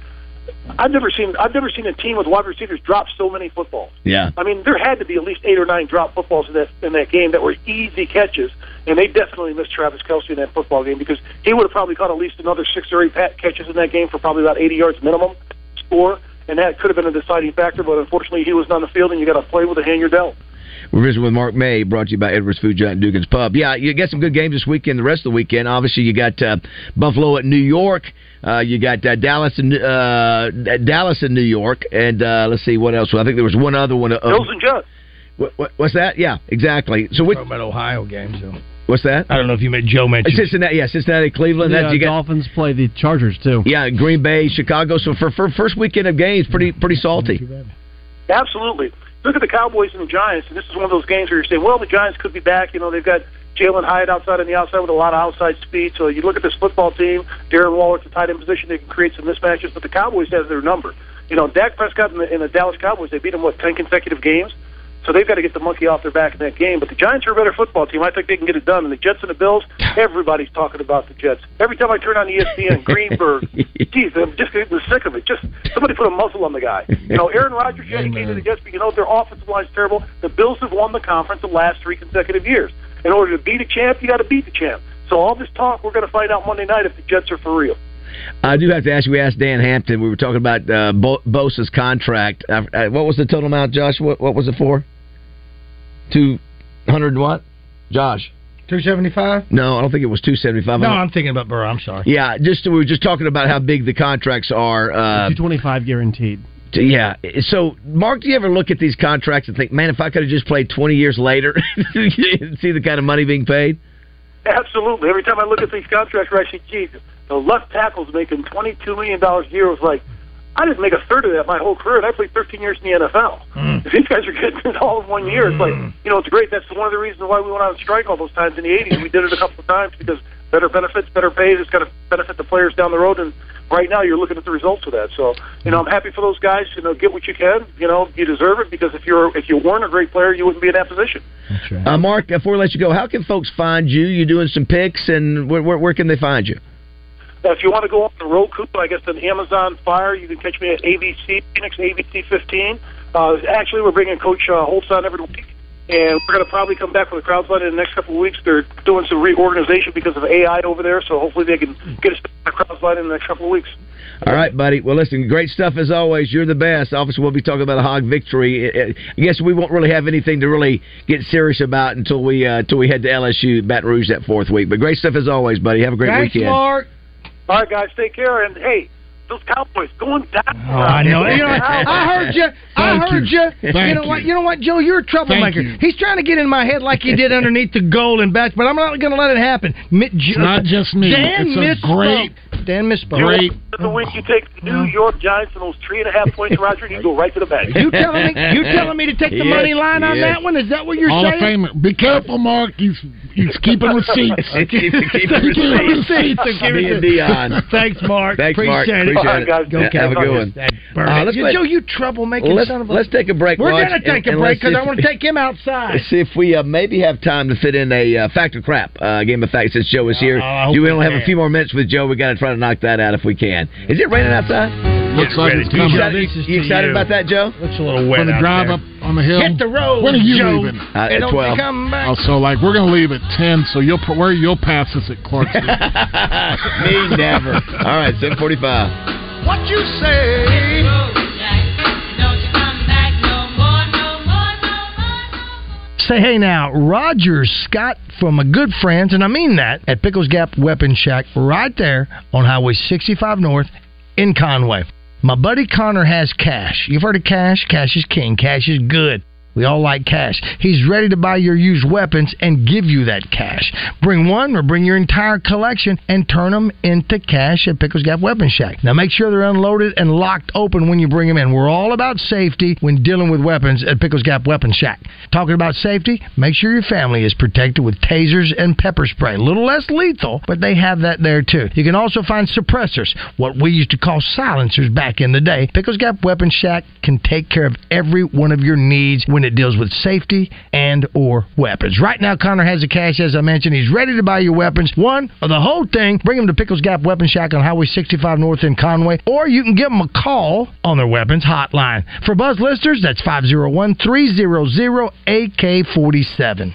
I've never seen I've never seen a team with wide receivers drop so many footballs. Yeah. I mean, there had to be at least eight or nine drop footballs in that in that game that were easy catches, and they definitely missed Travis Kelce in that football game because he would have probably caught at least another six or eight pat catches in that game for probably about 80 yards minimum score, and that could have been a deciding factor. But unfortunately, he was not on the field, and you got to play with the hand you're dealt. We're visiting with Mark May, brought to you by Edwards Food Giant Dugan's Pub. Yeah, you got some good games this weekend. The rest of the weekend, obviously, you got uh, Buffalo at New York. Uh, you got uh, Dallas and uh, Dallas in New York, and uh, let's see what else. I think there was one other one. Uh, Bills and Jets. What, what, what's that? Yeah, exactly. So which, about Ohio games though. What's that? I don't know if you made Joe mention Cincinnati. Yeah, Cincinnati, Cleveland. The That- uh, you got, Dolphins play the Chargers too. yeah, Green Bay, Chicago. So for, for first weekend of games, pretty pretty salty. Absolutely. Look at the Cowboys and the Giants, and this is one of those games where you're saying, well, the Giants could be back. You know, they've got Jalin Hyatt outside on the outside with a lot of outside speed. So you look at this football team, Darren Waller at the tight end position, they can create some mismatches, but the Cowboys have their number. You know, Dak Prescott and the, and the Dallas Cowboys, they beat them, what, 10 consecutive games? So they've got to get the monkey off their back in that game. But the Giants are a better football team. I think they can get it done. And the Jets and the Bills, everybody's talking about the Jets. Every time I turn on ESPN, Greenberg, geez, I'm just getting sick of it. Just somebody put a muzzle on the guy. You know, Aaron Rodgers, yeah, he came to the Jets, but you know their offensive line's terrible. The Bills have won the conference the last three consecutive years. In order to beat a champ, you got to beat the champ. So all this talk, we're going to find out Monday night if the Jets are for real. I do have to ask you. We asked Dan Hampton. We were talking about uh, Bo- Bosa's contract. Uh, what was the total amount, Josh? What, what was it for? Two hundred what, Josh? Two seventy five. No, I don't think it was two seventy five. No, I'm thinking about Burrow. I'm sorry. Yeah, just we were just talking about how big the contracts are. Uh, Two twenty five guaranteed. T- yeah. So, Mark, do you ever look at these contracts and think, man, if I could have just played twenty years later, see the kind of money being paid? Absolutely. Every time I look at these contracts, where I see, geez, the left tackle's making twenty-two million dollars a year. It's like I didn't make a third of that my whole career, and I played thirteen years in the NFL. Hmm. If these guys are getting it all in one year, it's like hmm. you know, it's great. That's one of the reasons why we went on strike all those times in the '80s. We did it a couple of times because better benefits, better pay, It's going to benefit the players down the road, and right now you're looking at the results of that. So you know, I'm happy for those guys. You know, get what you can. You know, you deserve it because if you're if you weren't a great player, you wouldn't be in that position. Uh, Mark, before we let you go, how can folks find you? You're doing some picks, and where, where, where can they find you? Uh, if you want to go on the Roku, I guess on Amazon Fire, you can catch me at ABC Phoenix ABC 15. Uh, actually, we're bringing Coach uh, Holtz on every week, and we're going to probably come back with a crowd fund in the next couple of weeks. They're doing some reorganization because of AI over there, so hopefully they can get us a crowd fund in the next couple of weeks. All right, buddy. Well, listen, great stuff as always. You're the best. Obviously, we'll be talking about a hog victory. I- I guess we won't really have anything to really get serious about until we uh, until we head to LSU Baton Rouge that fourth week. But great stuff as always, buddy. Have a great Thanks, weekend. Mark. All right, guys, take care, and hey, those Cowboys going down. Oh, I know. You know, I heard you. I heard you. you. You Thank know what? you. You know what, Joe? You're a troublemaker. you. He's trying to get in my head like he did underneath the goal and back, but I'm not going to let it happen. Mi- It's not just me. Dan It's a great- Dan misspoke. Great. The week you take the New York Giants and those three and a half points, Roger, you go right to the bank. You telling me? You telling me to take the Yes, money line on yes. that one? Is that what you're Hall of saying? Famer. Be careful, Mark. He's he's keeping receipts. Keep- keep Keep receipts. receipts. Me and Deion. Thanks, Mark. Thanks, Mark. Appreciate it. Appreciate it. All right, guys. Go Yeah, have a Cowboys. good one. Uh, let's You- Joe, you troublemaking let's, son of a. let's take a break. We're going to take and- a break because I want to take him outside. Let's see if we uh, maybe have time to fit in a uh, fact or crap uh, game of facts since Joe is here. I Do we we only have a few more minutes with Joe? We got to try to knock that out if we can. Is it raining outside? Looks like it's You coming. excited, This is you excited about that, Joe? Looks a little wet Gonna drive there. up on the hill. Hit the road, When are you Joe. leaving? Uh, at 12. you. Oh, so like we're gonna leave at ten. So you'll where you'll pass us at Clarksville. Me never. All right, seven forty-five. What you say? Say hey now, Roger Scott from a good friends, and I mean that, at Pickles Gap Weapon Shack, right there on Highway 65 North in Conway. My buddy Connor has cash. You've heard of cash? Cash is king. Cash is good. We all like cash. He's ready to buy your used weapons and give you that cash. Bring one or bring your entire collection and turn them into cash at Pickles Gap Weapon Shack. Now make sure they're unloaded and locked open when you bring them in. We're all about safety when dealing with weapons at Pickles Gap Weapon Shack. Talking about safety, make sure your family is protected with tasers and pepper spray. A little less lethal, but they have that there too. You can also find suppressors, what we used to call silencers back in the day. Pickles Gap Weapon Shack can take care of every one of your needs when it deals with safety and or weapons. Right now, Connor has the cash, as I mentioned. He's ready to buy your weapons, one or the whole thing. Bring them to Pickles Gap Weapon Shack on Highway 65 North in Conway, or you can give them a call on their weapons hotline. For Buzz listeners, that's 501 300 AK 47.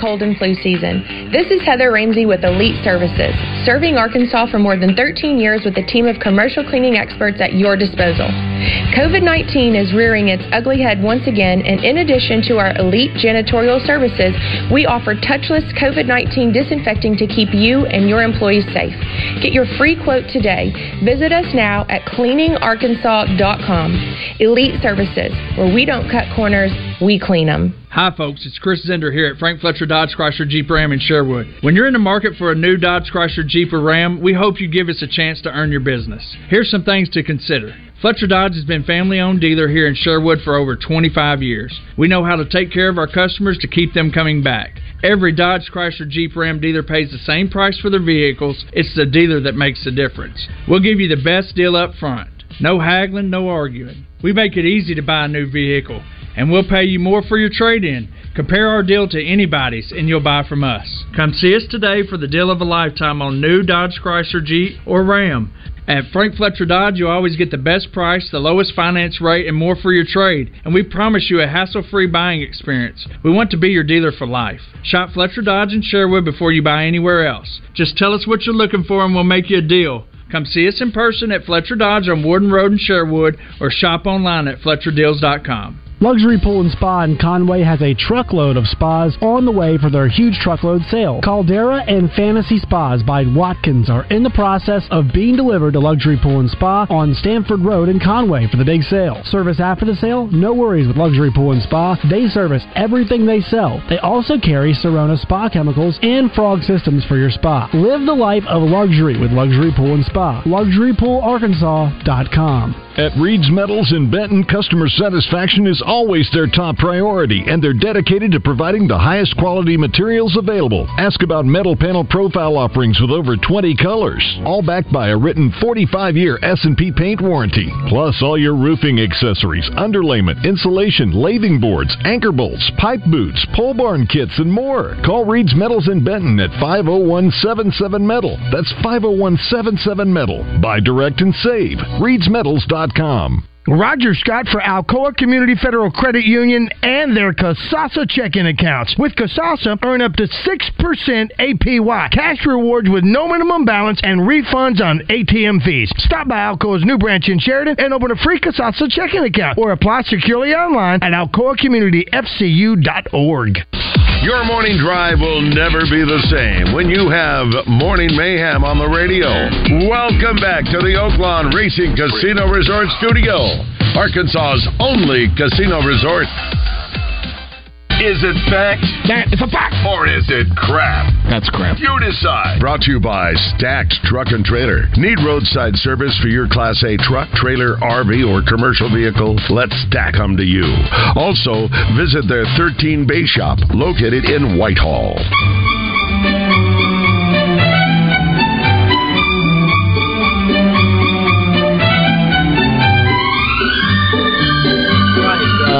cold and flu season. This is Heather Ramsey with Elite Services, serving Arkansas for more than 13 years with a team of commercial cleaning experts at your disposal. COVID 19 is rearing its ugly head once again, and in addition to our elite janitorial services, we offer touchless COVID 19 disinfecting to keep you and your employees safe. Get your free quote today. Visit us now at cleaningarkansas.com. Elite Services, where we don't cut corners, we clean them. Hi, folks. It's Chris Zender here at Frank Fletcher Dodge Chrysler Jeep Ram in Sherwood. When you're in the market for a new Dodge Chrysler Jeep or Ram, we hope you give us a chance to earn your business. Here's some things to consider. Fletcher Dodge has been family owned dealer here in Sherwood for over 25 years. We know how to take care of our customers to keep them coming back. Every Dodge Chrysler Jeep Ram dealer pays the same price for their vehicles. It's the dealer that makes the difference. We'll give you the best deal up front. No haggling, no arguing. We make it easy to buy a new vehicle, and we'll pay you more for your trade in. Compare our deal to anybody's, and you'll buy from us. Come see us today for the deal of a lifetime on new Dodge Chrysler Jeep or Ram. At Frank Fletcher Dodge, you always get the best price, the lowest finance rate, and more for your trade. And we promise you a hassle free buying experience. We want to be your dealer for life. Shop Fletcher Dodge in Sherwood before you buy anywhere else. Just tell us what you're looking for, and we'll make you a deal. Come see us in person at Fletcher Dodge on Warden Road in Sherwood or shop online at FletcherDeals.com. Luxury Pool and Spa in Conway has a truckload of spas on the way for their huge truckload sale. Caldera and Fantasy Spas by Watkins are in the process of being delivered to Luxury Pool and Spa on Stanford Road in Conway for the big sale. Service after the sale? No worries with Luxury Pool and Spa. They service everything they sell. They also carry Serona Spa chemicals and frog systems for your spa. Live the life of luxury with Luxury Pool and Spa. LuxuryPoolArkansas.com. At Reed's Metals in Benton, customer satisfaction is always their top priority, and they're dedicated to providing the highest quality materials available. Ask about metal panel profile offerings with over 20 colors, all backed by a written 45-year S&P paint warranty. Plus, all your roofing accessories, underlayment, insulation, lathing boards, anchor bolts, pipe boots, pole barn kits, and more. Call Reed's Metals in Benton at 50177 Metal. That's 50177 Metal. Buy direct and save. Reed's Reed'sMetals.com. Roger Scott for Alcoa Community Federal Credit Union and their Kasasa checking accounts. With Kasasa, earn up to 6% APY, cash rewards with no minimum balance, and refunds on ATM fees. Stop by Alcoa's new branch in Sheridan and open a free Kasasa checking account or apply securely online at alcoacommunityfcu.org. Your morning drive will never be the same when you have Morning Mayhem on the radio. Welcome back to the Oaklawn Racing Casino Resort Studio, Arkansas's only casino resort. Is it fact? That is a fact. Or is it crap? That's crap. You decide. Brought to you by Stacked Truck and Trailer. Need roadside service for your Class A truck, trailer, RV, or commercial vehicle? Let Stack them to you. Also, visit their 13 Bay Shop located in Whitehall.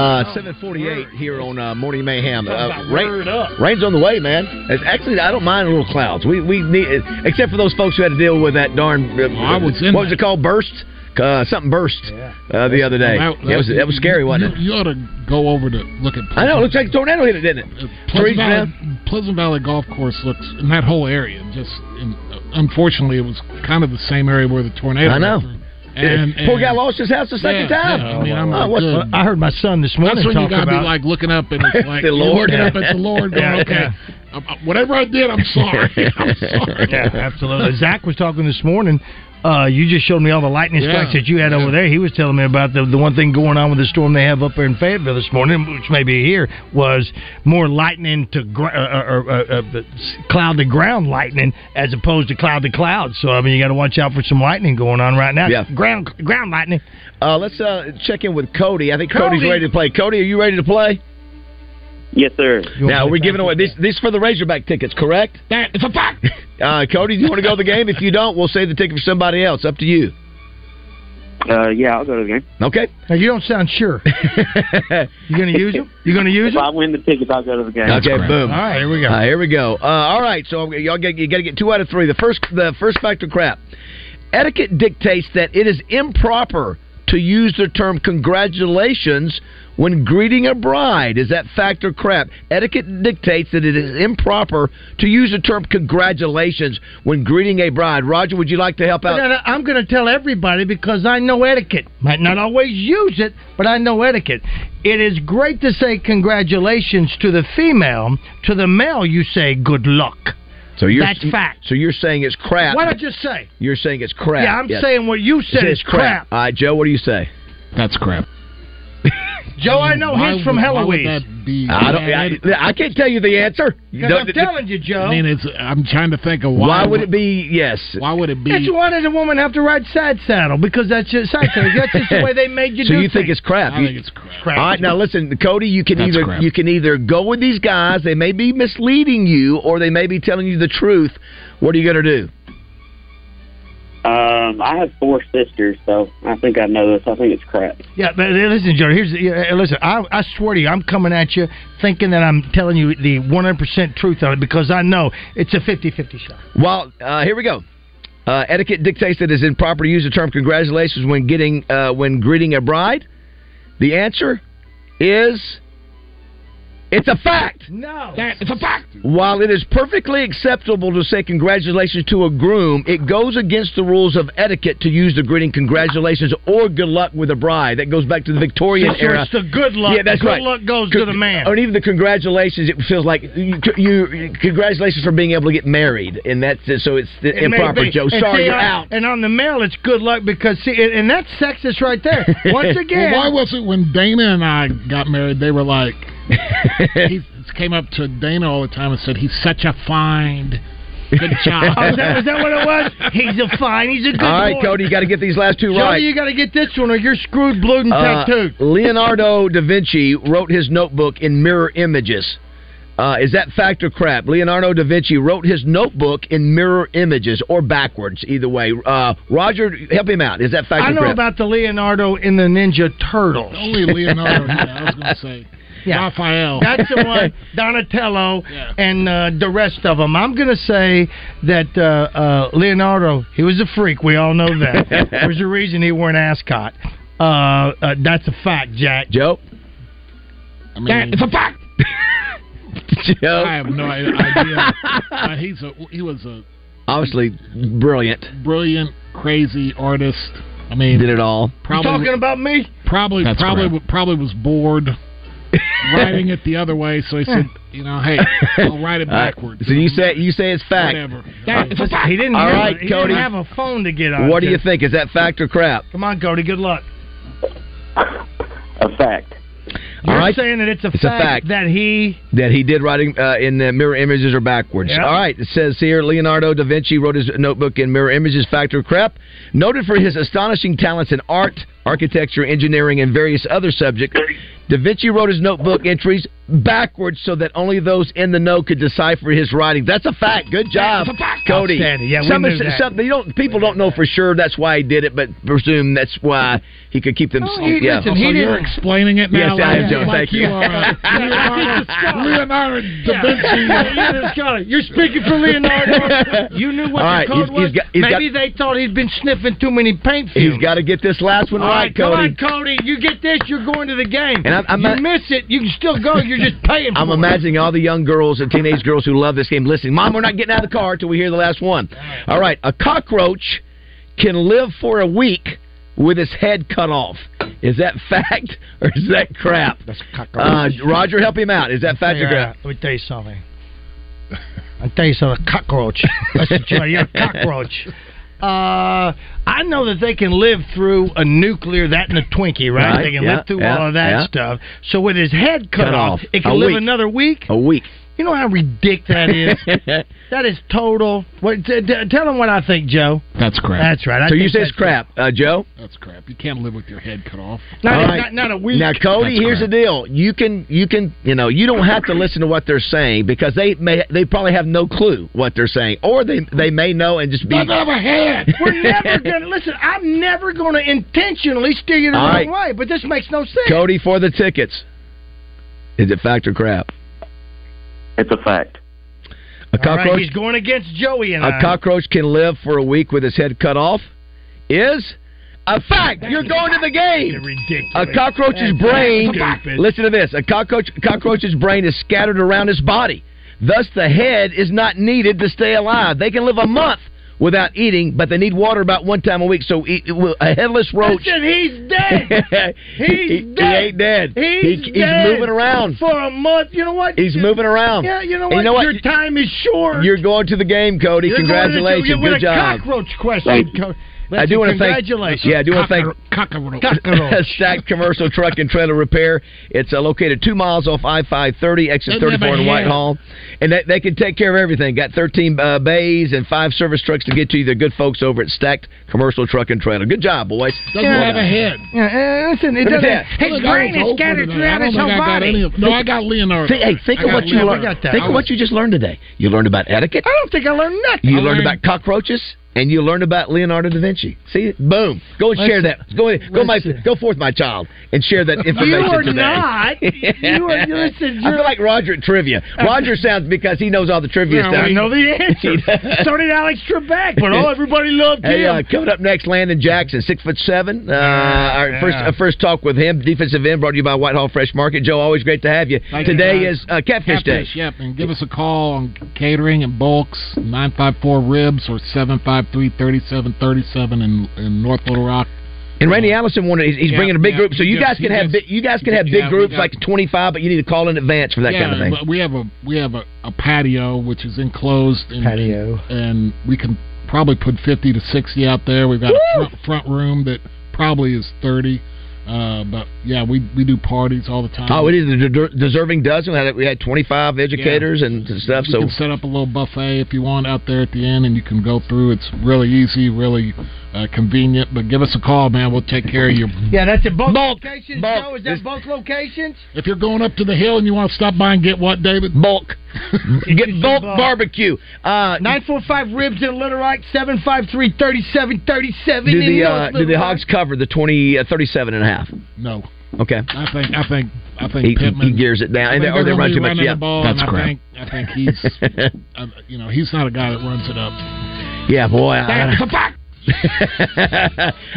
Uh, 748 here on uh, Morning Mayhem. Uh, up. rain's on the way, man. It's actually, I don't mind little clouds. We we need, except for those folks who had to deal with that darn. Uh, I was what was it called? Burst. Uh, something burst uh, the other day. That- was that was scary, wasn't it? You, you ought to go over to look at. I know. It looks like a tornado hit it, didn't it? Pleasant Valley. Pleasant Valley Golf Course looks in that whole area. Just in, unfortunately, it was kind of the same area where the tornado. I know. Through. And, Poor guy lost his house the second Yeah, time. yeah. I mean, I'm Oh, like, what's- good. I heard my son this morning That's when you gotta about be like looking up and it's like The Lord. looking up at the Lord, going, okay, yeah. uh, whatever I did, I'm sorry. I'm sorry. yeah, absolutely. Zach was talking this morning. Uh, you just showed me all the lightning Yeah, strikes that you had over there. He was telling me about the the one thing going on with the storm they have up there in Fayetteville this morning, which may be here, was more lightning to gr- uh, uh, uh, uh, cloud to ground lightning as opposed to cloud to cloud. So I mean, you got to watch out for some lightning going on right now. Yeah. ground ground lightning. Uh, let's uh, check in with Cody. I think Cody's ready to play. Cody, are you ready to play? Yes, sir. Now we're giving away these. These for the Razorback tickets, correct? That it's a fact. Uh, Cody, do you want to go to the game? If you don't, we'll save the ticket for somebody else. Up to you. Uh, yeah, I'll go to the game. Okay. Now, you don't sound sure. you going to use them? You going to use If them? I win the tickets, I'll go to the game. okay, boom. All right, here we go. Uh, here we go. Uh, all right, so y'all get, you got to get two out of three. The first, the first factor crap. Etiquette dictates that it is improper to use the term congratulations when greeting a bride. Is that fact or crap? Etiquette dictates that it is improper to use the term congratulations when greeting a bride. Roger, would you like to help out? No, no, I'm going to tell everybody because I know etiquette. Might not always use it, but I know etiquette. It is great to say congratulations to the female. To the male, you say good luck. So you're That's fact. So you're saying it's crap. What did I just say? You're saying it's crap. Yeah, I'm Yes. saying what you said It is crap. All right, Joe, what do you say? That's crap. Joe, I know Why his from would- why Heloise. I don't. I, I can't tell you the answer. Because I'm telling you, Joe. I mean, it's. I'm trying to think of why. why would it be? Yes. Why would it be? It's why does a woman have to ride side saddle? Because that's just side saddle. That's just the way they made you so do you think things. it's crap? I You- think it's crap. crap. All right, now listen, Cody. You can That's either crap. you can either go with these guys. They may be misleading you, or they may be telling you the truth. What are you going to do? Um, I have four sisters, so I think I know this. I think it's crap. Yeah, but listen, Joe. Here's yeah, listen. I, I swear to you, I'm coming at you thinking that I'm telling you the 100% truth on it because I know it's a 50-50 shot. Well, uh, here we go. Uh, etiquette dictates that it is improper to use the term congratulations when getting uh, when greeting a bride. The answer is it's a fact. No, it's a fact. While it is perfectly acceptable to say congratulations to a groom, it goes against the rules of etiquette to use the greeting congratulations or good luck with a bride. That goes back to the Victorian So- so era. it's the good luck. Yeah, that's good right. luck goes to the man. Or even the congratulations, it feels like you, you congratulations for being able to get married, and that's so it's It improper. Joe, And sorry, see, you're on- out. And on the male, it's good luck because see, and and that's sexist right there. Once again, Well, why was it when Dana and I got married? They were like, he came up to Dana all the time and said, "He's such a fine, good child." Oh, is that, is that what it was? He's a fine. He's a good All right, boy. Cody, you got to get these last two right. you got to get this one, or you're screwed, blued, and Uh, tattooed. Leonardo da Vinci wrote his notebook in mirror images. Uh, is that fact or crap? Leonardo da Vinci wrote his notebook in mirror images or backwards, either way. Uh, Roger, help him out. Is that fact I or know about the Leonardo in the Ninja Turtles. Only Leonardo. yeah, I was going to say Yeah. Raphael. That's the one, Donatello, and uh, the rest of them. I'm going to say that uh, uh, Leonardo, he was a freak. We all know that. There's a reason he wore an ascot. Uh, uh, that's a fact, Jack. Joe? I mean, it's a fact. Joe? I have no idea. Uh, he's a he was a Obviously, brilliant. brilliant, crazy artist. I mean, Did it all. Probably you talking about me? probably That's probably crap. probably was bored writing it the other way. So he said, you know, hey, I'll write it All right, backwards. So you say you say it's fact. Whatever. That- it's a fact. He didn't, All have, right, he Cody. didn't have a phone to get on. What do you think? Is that fact or crap? Come on, Cody. Good luck. A fact. All right. saying that it's a, It's a fact, fact. that he. That he did writing uh, in the mirror images or backwards. Yeah. All right, it says here Leonardo da Vinci wrote his notebook in mirror images, Factor crap. Noted for his astonishing talents in art, architecture, engineering, and various other subjects, da Vinci wrote his notebook entries backwards so that only those in the know could decipher his writing. That's a fact. Good job, Cody. Yeah, we some, knew that. some- you don't, people don't know for sure that's why he did it, but presume that's why he could keep them. Oh, he- yeah. listen, So he you're explaining it now. Yes, I am, like, Joe. Thank you. are, uh, Leonardo, Leonardo da Vinci. Yeah, You're speaking for Leonardo. You knew what All right, the code he's- he's was. got- he's Maybe they thought he'd been sniffing too many paint fumes. He's got to get this last one All right, right, come Cody. on, Cody. You get this, you're going to the game. And I'm- I'm you not- miss it, you can still go. You're just paying I'm it. imagining all the young girls and teenage girls who love this game listening. Mom, we're not getting out of the car till we hear the last one. All right, a cockroach can live for a week with its head cut off. Is that fact or is that crap? That's Uh, Roger, help him out. Is that fact or crap? Let me tell you something. I'll tell you something. Cockroach. Listen, Joe, you're a cockroach. Uh, I know that they can live through a nuclear, that and a Twinkie, right? Right, They can yeah, live through yeah, all of that yeah. stuff. So with his head cut, Cut off, off. it can live week. another week. A week. You know how ridiculous that is. that is total. What? T- t- tell them what I think, Joe. That's crap. That's right. I so you say it's crap, uh, Joe? That's crap. You can't live with your head cut off. Not, All a- right. not, not a week. Now, Cody, That's here's crap. the deal. You can, you can, you know, you don't have to listen to what they're saying because they may, they probably have no clue what they're saying, or they, they may know and just be. Doesn't have a head. We're never gonna listen. I'm never gonna intentionally steer you the All wrong right. way. But this makes no sense. Cody for the tickets. Is it fact or crap? It's a fact. A All right, cockroach, he's going against Joey and a I. cockroach can live for a week with his head cut off. Is a fact. You're going to the game. Ridiculous. A cockroach's That's brain. stupid. Listen to this. A cockroach cockroach's brain is scattered around his body. Thus, the head is not needed to stay alive. They can live a month without eating, but they need water about one time a week. So, eat, a headless roach. Listen, he's dead. He's he, dead. he ain't dead. He's He- dead moving around. for a month. You know what? He's moving around. Yeah, you know what? you know what? Your time is short. You're going to the game, Cody. You're Congratulations. Going to, Good you're job. A cockroach question. Thank you. Co- I do want to thank. Congratulations. Yeah, I do want to thank Cockroach. Cockroach. Stack Commercial Truck and Trailer Repair. It's uh, located two miles off I five thirty, exit thirty four in Whitehall, and they, they can take care of everything. Got thirteen uh, bays and five service trucks to get to you. They're good folks over at Stacked Commercial Truck and Trailer. Good job, boys. Doesn't have a head. Yeah, uh, listen, it Look doesn't. that. His I brain is scattered throughout his whole got body. any of- No, I got Leonardo. Think, hey, think I of got what you learned. I got that. Think I of what you just learned today. You learned about etiquette. I don't think I learned nothing. You learned learned- about cockroaches, and you learned about Leonardo da Vinci. See, boom. Go and share that. Go, go, my, go forth, my child, and share that information You are today. not. You are. Listen, I you're, feel like Roger at trivia. Roger sounds because he knows all the trivia Yeah, stuff. I know the answer. so did Alex Trebek, but oh, everybody loved Hey, him. uh, coming up next, Landon Jackson, six foot seven. Uh, our yeah. first uh, first talk with him, defensive end, brought to you by Whitehall Fresh Market. Joe, always great to have you. Thank Today guys. is uh, Catfish, Day. Yep. And give us a call on catering and bulks, 954 ribs or 753 3737 in, in North Little Rock. And Randy Allison wanted he's, he's Yeah, bringing a big yeah, group, so he you guys can have big, you guys can have big groups like twenty five, but you need to call in advance for that yeah, kind of thing. but we have a we have a, a patio which is enclosed and, Patio. and we can probably put 50 to 60 out there. We've got a front, front room that probably is 30. Uh, but yeah, we we do parties all the time. Oh, it is the de- deserving dozen. We had, we had 25 educators and stuff. You So can set up a little buffet if you want out there at the end, and you can go through. It's really easy, really uh, convenient. But give us a call, man. We'll take care of you. Yeah, that's at both Bulk. locations. Bulk. Joe, is that both locations? If you're going up to the hill and you want to stop by and get what, David? bulk, get bulk Bulk. barbecue. Uh, Nine four five ribs in Little Rock. Seven five three thirty seven thirty seven. do the North uh, do the hogs cover the 20 uh, 37 and a half? No, Okay. I think I think I think He, Pittman. he gears it down, they, or they run too much. Yeah, ball, that's and crap. I think I think he's, uh, you know, he's not a guy that runs it up. Yeah, boy. I- That's a fact.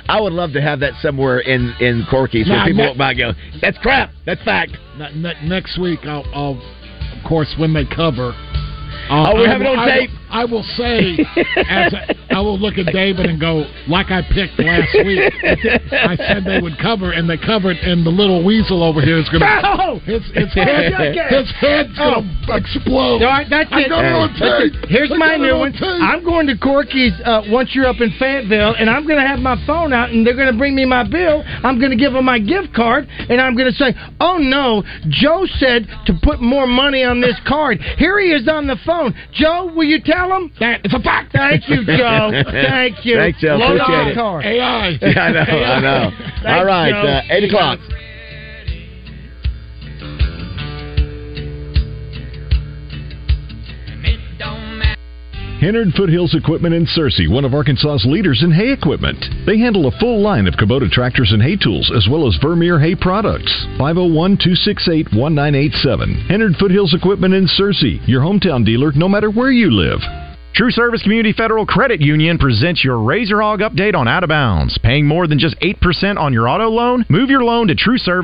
I would love to have that somewhere in in Corky's where Nah, people ne- walk by and go, "That's crap. That's fact." Ne- ne- next week, I'll, I'll, of course, when they cover. I'll, Oh, we're I it will- on I will- tape. I will say, as a, I will look at David and go, like I picked last week. I said they would cover, and they covered, and the little weasel over here is going to. No! His, his, head, his head's going to explode. All right, that's I'm it. on tape. it. Here's I my got new on one. tape. I'm going to Corky's uh, once you're up in Fayetteville, and I'm going to have my phone out, and they're going to bring me my bill. I'm going to give them my gift card, and I'm going to say, "Oh no, Joe said to put more money on this card." Here he is on the phone. Joe, will you tell him? That it's a fact. Thank you, Joe. Thank you. Thanks, Joe. Load Appreciate it. Card. AI. Yeah, I know. I know. Thanks, All right, uh, eight o'clock. Hennard Foothills Equipment in Searcy, one of Arkansas's leaders in hay equipment. They handle a full line of Kubota tractors and hay tools, as well as Vermeer hay products. 501 268 1987. Hennard Foothills Equipment in Searcy, your hometown dealer no matter where you live. True Service Community Federal Credit Union presents your Razor Hog update on Out of Bounds. Paying more than just 8% on your auto loan? Move your loan to True Service